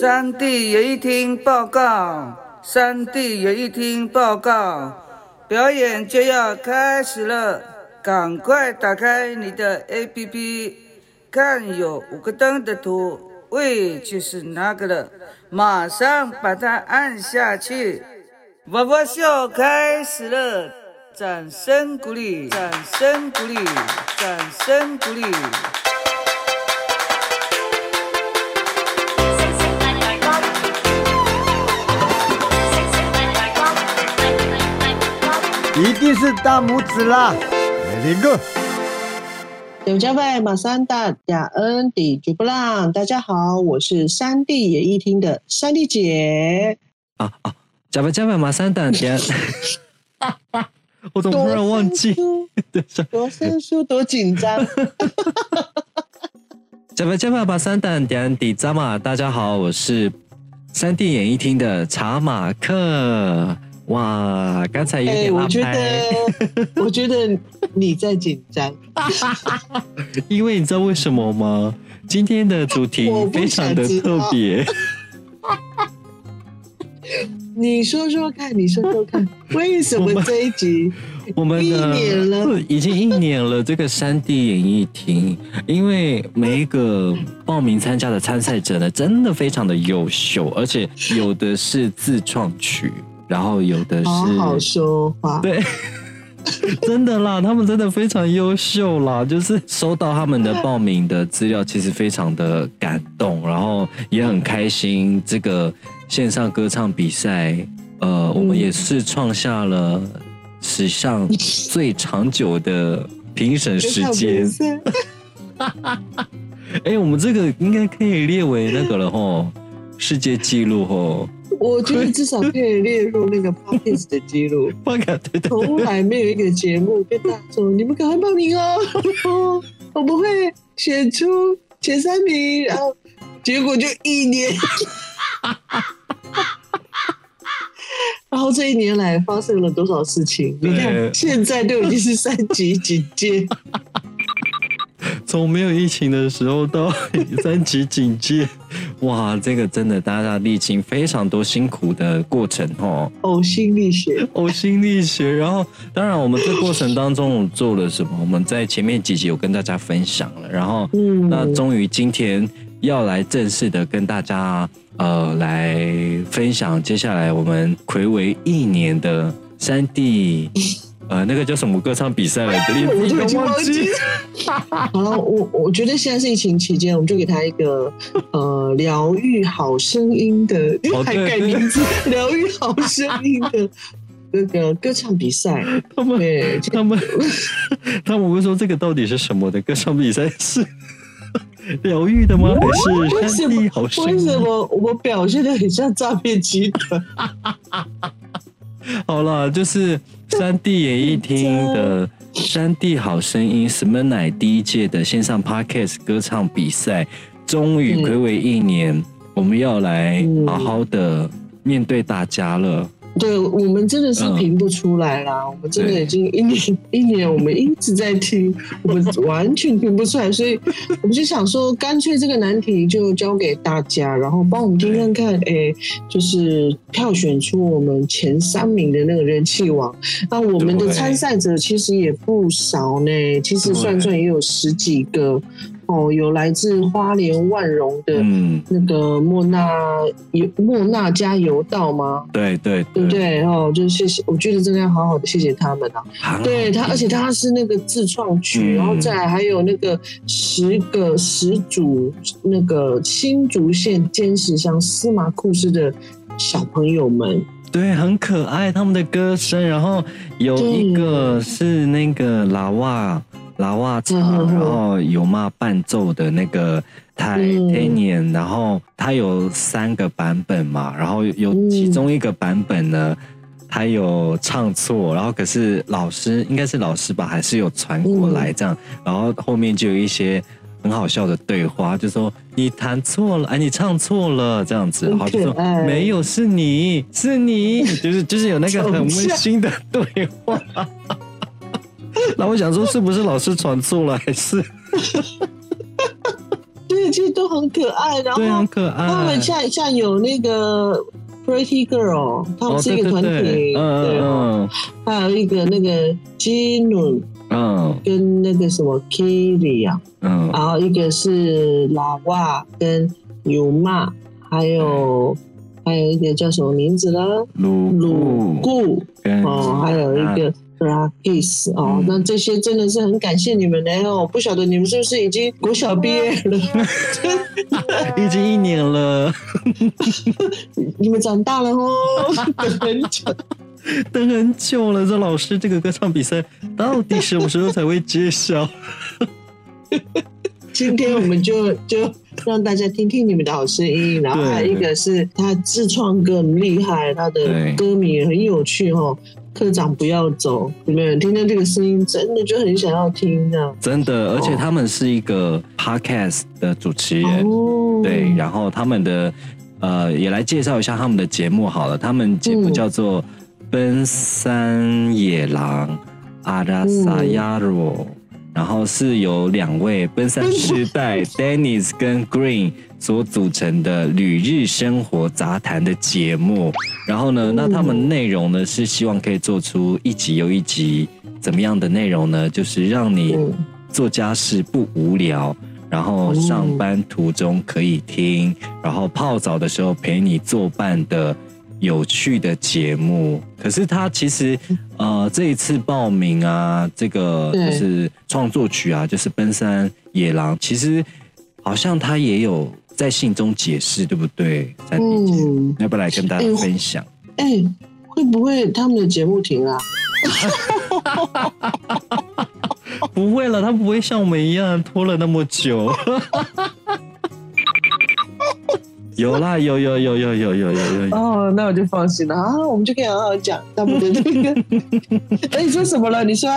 山地演艺厅报告，山地演艺厅报告，表演就要开始了，赶快打开你的 APP，看有五个灯的图，喂，就是那个了，马上把它按下去。娃娃秀开始了，掌声鼓励，掌声鼓励，掌声鼓励。一定是大拇指啦，Very good。有家外马三大雅恩迪举布浪，大家好，我是三 D 演艺厅的三 D 姐。啊啊，加外加外马三大雅，我怎么突然忘记？多生疏，多紧张。加外加外马三大雅迪扎马，大家好，我是三 D 演艺厅的查马克。哇，刚才有点我觉得，我觉得你在紧张，因为你知道为什么吗？今天的主题非常的特别。你说说看，你说说看，为什么这一集？我们一年了，已经一年了。这个山地演艺厅，因为每一个报名参加的参赛者呢，真的非常的优秀，而且有的是自创曲。然后有的是好好说话，对，真的啦，他们真的非常优秀啦。就是收到他们的报名的资料，其实非常的感动，然后也很开心。这个线上歌唱比赛，呃，我们也是创下了史上最长久的评审时间。哎，我们这个应该可以列为那个了吼，世界纪录吼。我觉得至少可以列入那个 podcast 的记录。从来没有一个节目跟大家说：“你们赶快报名哦，我们会选出前三名。”然后结果就一年，然后这一年来发生了多少事情？你看，现在都已经是三级警戒。从没有疫情的时候到三级警戒，哇，这个真的大家历经非常多辛苦的过程哦，呕心沥血，呕心沥血。然后，当然我们这过程当中做了什么，我们在前面几集有跟大家分享了。然后，嗯，那终于今天要来正式的跟大家呃来分享，接下来我们暌违一年的三 D。呃，那个叫什么歌唱比赛来着？我已经忘记。好了，我我觉得现在是疫情期间，我们就给他一个呃疗愈好声音的，还改名字，疗愈好声音的 那个歌唱比赛。他们他们他们会说这个到底是什么的歌唱比赛？是疗愈的吗？还是山地好声？为什么我表现的很像诈骗集团？好了，就是三 D 演艺厅的《三 D 好声音》什么奶第一届的线上 Podcast 歌唱比赛，终于暌违一年，我们要来好好的面对大家了。对我们真的是评不出来啦，我们真的已经一年一年，我们一直在听，我们完全评不出来，所以 我们就想说，干脆这个难题就交给大家，然后帮我们听看看，哎，就是票选出我们前三名的那个人气王。那我们的参赛者其实也不少呢，其实算算也有十几个。哦，有来自花莲万荣的那个莫纳油莫纳加油道吗？对对对不对？哦，就是谢谢，我觉得真的要好好的谢谢他们啊。对他，而且他是那个自创曲，然后再来还有那个十个十组那个新竹县尖石乡司马库斯的小朋友们，对，很可爱他们的歌声，然后有一个是那个老瓦。拉瓦唱，然后有嘛伴奏的那个泰泰年，然后它有三个版本嘛，然后有其中一个版本呢，他有唱错，然后可是老师应该是老师吧，还是有传过来这样，然后后面就有一些很好笑的对话，就说你弹错了，哎，你唱错了这样子，然后就说没有，是你是你，就是就是有那个很温馨的对话。那我想说，是不是老师传错了，还是？对个其实都很可爱，然后，很可爱。他们像像有那个 Pretty Girl，他们是一个团体，哦对对对嗯对嗯还有一个那个 Jin 嗯跟那个什么 Kiri 啊，嗯然后一个是拉瓦跟尤玛，还有还有一个叫什么名字呢？鲁鲁固跟哦，还有一个 Rakis 哦嗯，那这些真的是很感谢你们呢哦，不晓得你们是不是已经国小毕业了？已经一年了，你们长大了哦，等很久。等很久了。这老师，这个歌唱比赛到底什么时候才会揭晓？今天我们就就让大家听听你们的好声音，然后还有一个是他自创歌很厉害，他的歌名也很有趣哦。科长不要走，有没有人听到这个声音，真的就很想要听的、啊。真的，而且他们是一个 podcast 的主持人，哦，对，然后他们的呃也来介绍一下他们的节目好了，他们节目嗯叫做《奔山野狼阿拉萨亚罗》。然后是由两位奔三世代 Dennis 跟 Green 所组成的旅日生活杂谈的节目。然后呢，那他们内容呢是希望可以做出一集又一集怎么样的内容呢？就是让你嗯做家事不无聊，然后上班途中可以听，然后泡澡的时候陪你作伴的有趣的节目。可是他其实呃这一次报名啊，这个就是创作曲啊，就是奔山野狼，其实好像他也有在信中解释，对不对？三弟姐，嗯，要不要来跟大家分享？哎、会不会他们的节目停啊？不会了，他不会像我们一样拖了那么久。有啦，有有有有有有有有，哦，那我就放心了啊，我们就可以好好讲他们的那个。哎，你说什么了？你说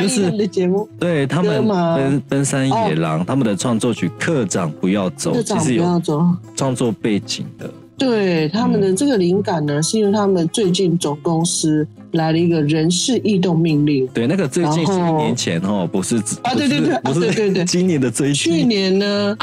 就是你的节目？对他们歌吗奔奔山野狼，他们的创作曲《课长不要走其实有要走。创作背景的。对他们的这个灵感呢，是因为他们最近总公司来了一个人事异动命令。对，那个最近是一年前哦，不是啊对对对不是啊对对对今年的最去。年呢，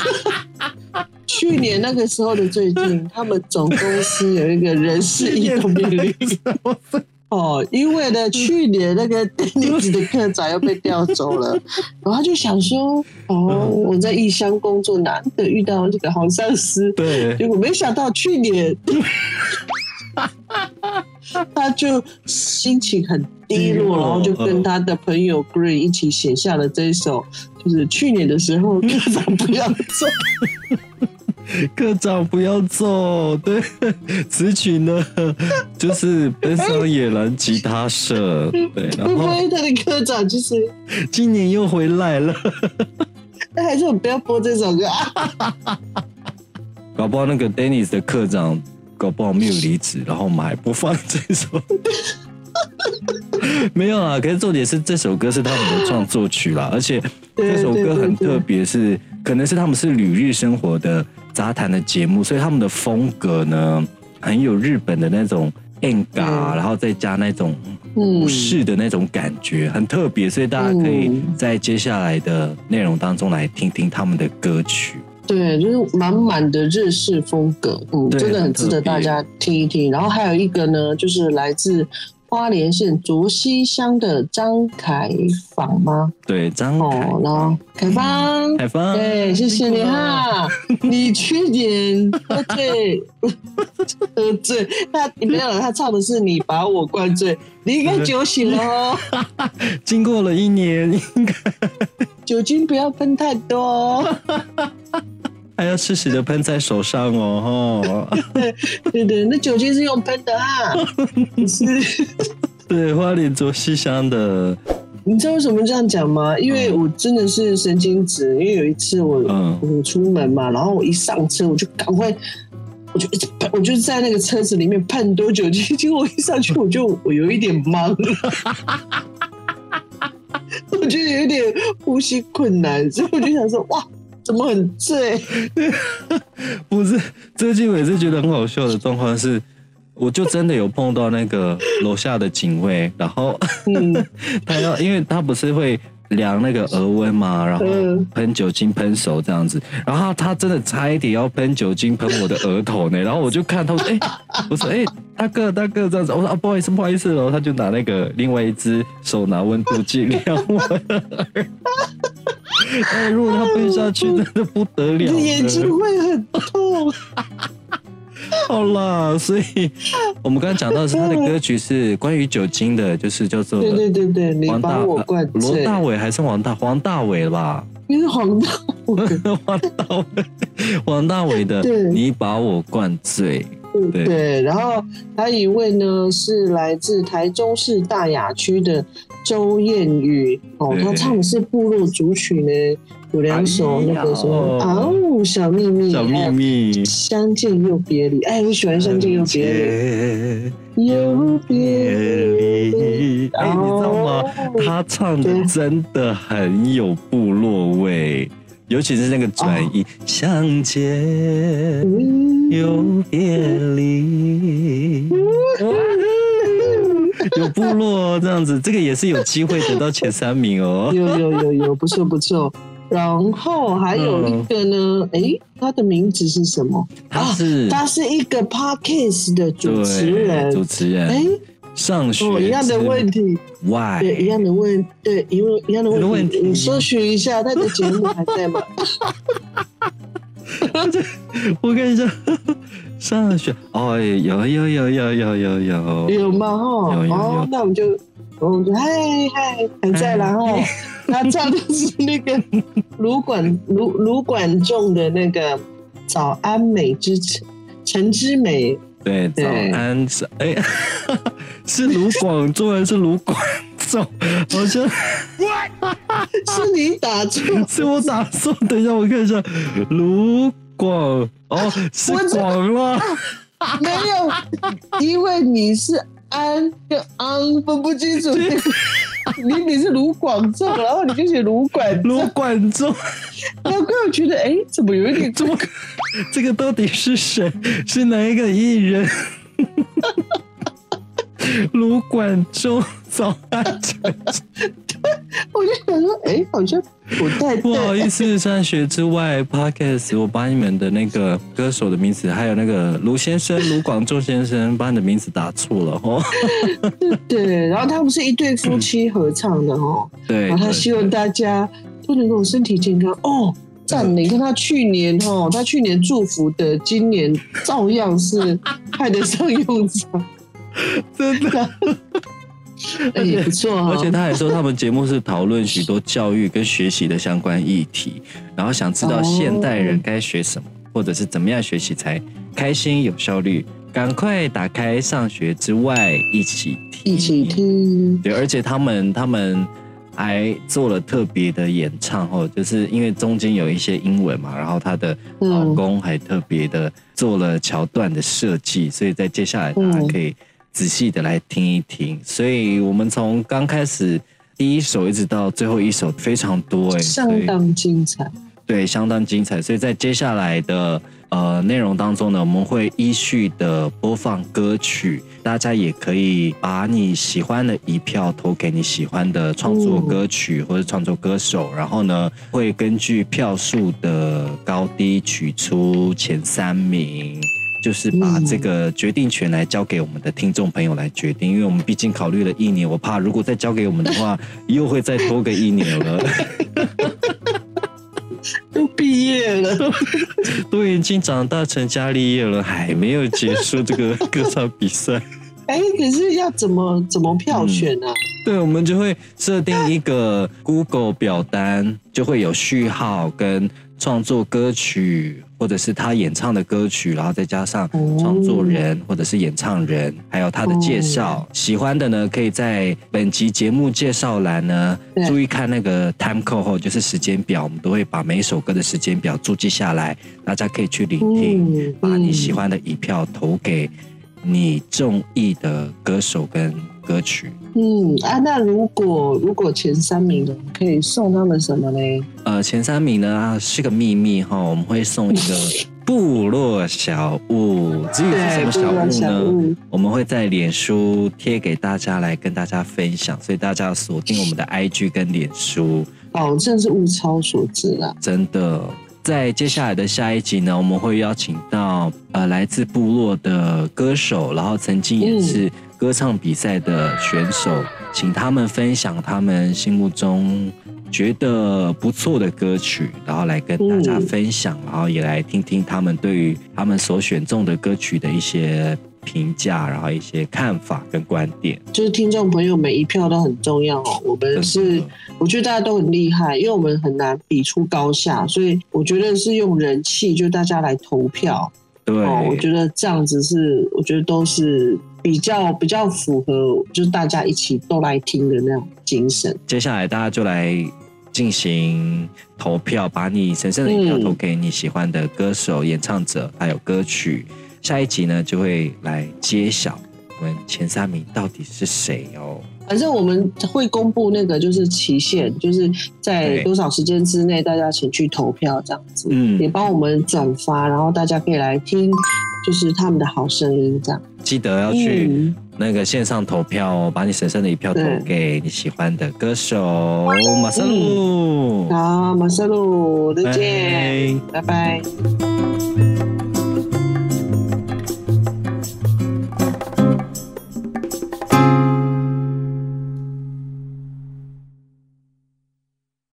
去年那个时候的最近，他们总公司有一个人事异动命令。哦，因为呢，去年那个 Dennis 的科长又被调走了，然后他就想说，哦，我在异乡工作，难得遇到这个好上司，对，结果没想到去年，他就心情很低落，然后就跟他的朋友 Green 一起写下了这一首，就是去年的时候，科长不要走。科长不要走。对，此曲呢就是奔山野狼吉他社。对，然后他的科长就是，今年又回来了。那还是我们不要播这首歌啊？搞不好那个 Dennis 的科长搞不好没有离职，然后我们还不放这首。没有啊，可是重点是这首歌是他们的创作曲啦，而且这首歌很特别，是可能是他们是旅日生活的杂谈的节目，所以他们的风格呢很有日本的那种 N 嘎，嗯。然后再加那种嗯。武士的那种感觉，很特别，所以大家可以嗯。在接下来的内容当中来听听他们的歌曲。对，就是满满的日式风格，嗯，真的很值得大家听一听。然后还有一个呢，就是来自花莲县竹溪乡的张凯坊吗？对，张凯哦，然后凯芳，凯芳，对，谢谢你哈。你去年喝醉，喝醉，他没有了，他唱的是你把我灌醉，你应该酒醒了哦，经过了一年，应该。酒精不要喷太多哦。还要适时的喷在手上哦，哈。对对，那酒精是用喷的哈，不是。对，花莲卓西乡的，你知道为什么这样讲吗？因为我真的是神经质，因为有一次我、嗯我出门嘛，然后我一上车我就赶快，我就一直喷，我就在那个车子里面喷多酒精，结果我一上去我就我有一点懵，我就有一点呼吸困难，所以我就想说哇。怎么很醉？不是最近我也是觉得很好笑的状况是，我就真的有碰到那个楼下的警卫，然后嗯 他要，因为他不是会量那个额温嘛，然后嗯喷酒精喷手这样子，然后他他真的差一点要喷酒精喷我的额头呢，然后我就看他说，哎、我说，哎、大哥大哥这样子，我说啊不好意思不好意思，然后他就拿那个另外一只手拿温度计量我的耳。哎，如果他背下去，真的不得了了。你 的眼睛会很痛。好啦，所以我们刚刚讲到的是他的歌曲是关于酒精的，就是叫做对对对对，你把我灌醉，罗大伟还是王大黄大伟吧？你是黄大伟，王大伟，黄大伟的对你把我灌醉，对对，然后还有一位呢是来自台中市大雅区的周燕宇哦，他唱的是部落族曲呢，有两首那个什么哦。小秘密，小秘密。相见又别离，哎，我喜欢相见又别离，离，又别别离，哎，你知道吗？哦他唱的真的很有部落味，尤其是那个转音，相见嗯又别离。有部落这样子，这个也是有机会得到前三名哦。有有有有，不错不错。然后还有一个呢，诶，他的名字是什么？他是他是一个 podcast 的主持人主。持人，哎，上学哦，一样的问题，，why？对，一样的问，对，一样一样的问题问题。你搜寻一下他的节目还在吗？我看一下，上学哦，有有有有有有有，有吗？哈，有有有。哦，那我们就，我们就嗨嗨还在啦哈。他唱的是那个卢管卢卢管仲的那个《早安美之城》陈之美，对，早对安是哎，是卢广仲还是卢广仲？好像 是你打错，是我打错，等一下我看一下，卢广哦，是广啦，没有，因为你是安跟昂分不清楚。你你是卢广仲，然后你就写卢管卢仲，广仲，然后我觉得哎，怎么有一点 怎么这个到底是谁？是哪一个艺人？卢广仲，早安晨我就想说，哎，好像不太不好。意思，上学之外，Podcast，我把你们的那个歌手的名字，还有那个卢先生、卢广仲先生，把你的名字打错了哦。对，然后他们是一对夫妻合唱的哦，对，然后他希望大家都能够身体健康哦。赞！你看他去年哦，他去年祝福的，今年照样是派得上用场，真的，哎 也不错哈、而且他还说他们节目是讨论许多教育跟学习的相关议题，然后想知道现代人该学什么，或者是怎么样学习才开心有效率。赶快打开上学之外一起听，一起听，对，而且他们他们还做了特别的演唱哦，就是因为中间有一些英文嘛，然后她的嗯。老公还特别的做了桥段的设计，所以在接下来大家可以仔细的来听一听。所以我们从刚开始第一首一直到最后一首非常多哎，所以相当精彩。对，相当精彩。所以在接下来的呃内容当中呢，我们会依序的播放歌曲，大家也可以把你喜欢的一票投给你喜欢的创作歌曲或者创作歌手，然后呢，会根据票数的高低取出前三名。就是把这个决定权来交给我们的听众朋友来决定，因为我们毕竟考虑了一年，我怕如果再交给我们的话，又会再拖个一年了。都毕业了，都已经长大成家立业了，还没有结束这个歌唱比赛。哎，可是要怎么怎么票选啊？对，我们就会设定一个 Google 表单，就会有序号跟创作歌曲，或者是他演唱的歌曲，然后再加上创作人或者是演唱人，还有他的介绍。喜欢的呢，可以在本集节目介绍栏呢注意看那个 time code 后，就是时间表，我们都会把每一首歌的时间表注记下来，大家可以去聆听。嗯把你喜欢的一票投给你中意的歌手跟歌曲。嗯啊，那如果如果前三名的，可以送他们什么呢？呃，前三名呢是个秘密哈，我们会送一个部落小物。至于是什么小物呢物？我们会在脸书贴给大家来跟大家分享，所以大家要锁定我们的 IG 跟脸书。保证是物超所值啦。真的，在接下来的下一集呢，我们会邀请到呃来自部落的歌手，然后曾经也是歌唱比赛的选手，请他们分享他们心目中觉得不错的歌曲，然后来跟大家分享，然后也来听听他们对于他们所选中的歌曲的一些评价，然后一些看法跟观点。就是听众朋友每一票都很重要哦。我们是，我觉得大家都很厉害，因为我们很难比出高下，所以我觉得是用人气，就大家来投票对，哦。我觉得这样子是，我觉得都是比较比较符合，就是大家一起都来听的那种精神。接下来大家就来进行投票，把你神圣的一票嗯投给你喜欢的歌手、演唱者，还有歌曲。下一集呢，就会来揭晓我们前三名到底是谁哦。反正我们会公布那个就是期限，就是在多少时间之内，大家请去投票这样子，嗯。也帮我们转发，然后大家可以来听，就是他们的好声音这样。记得要去嗯。那个线上投票哦，把你神圣的一票投对给你喜欢的歌手。马塞路。好，马塞路，再见，拜拜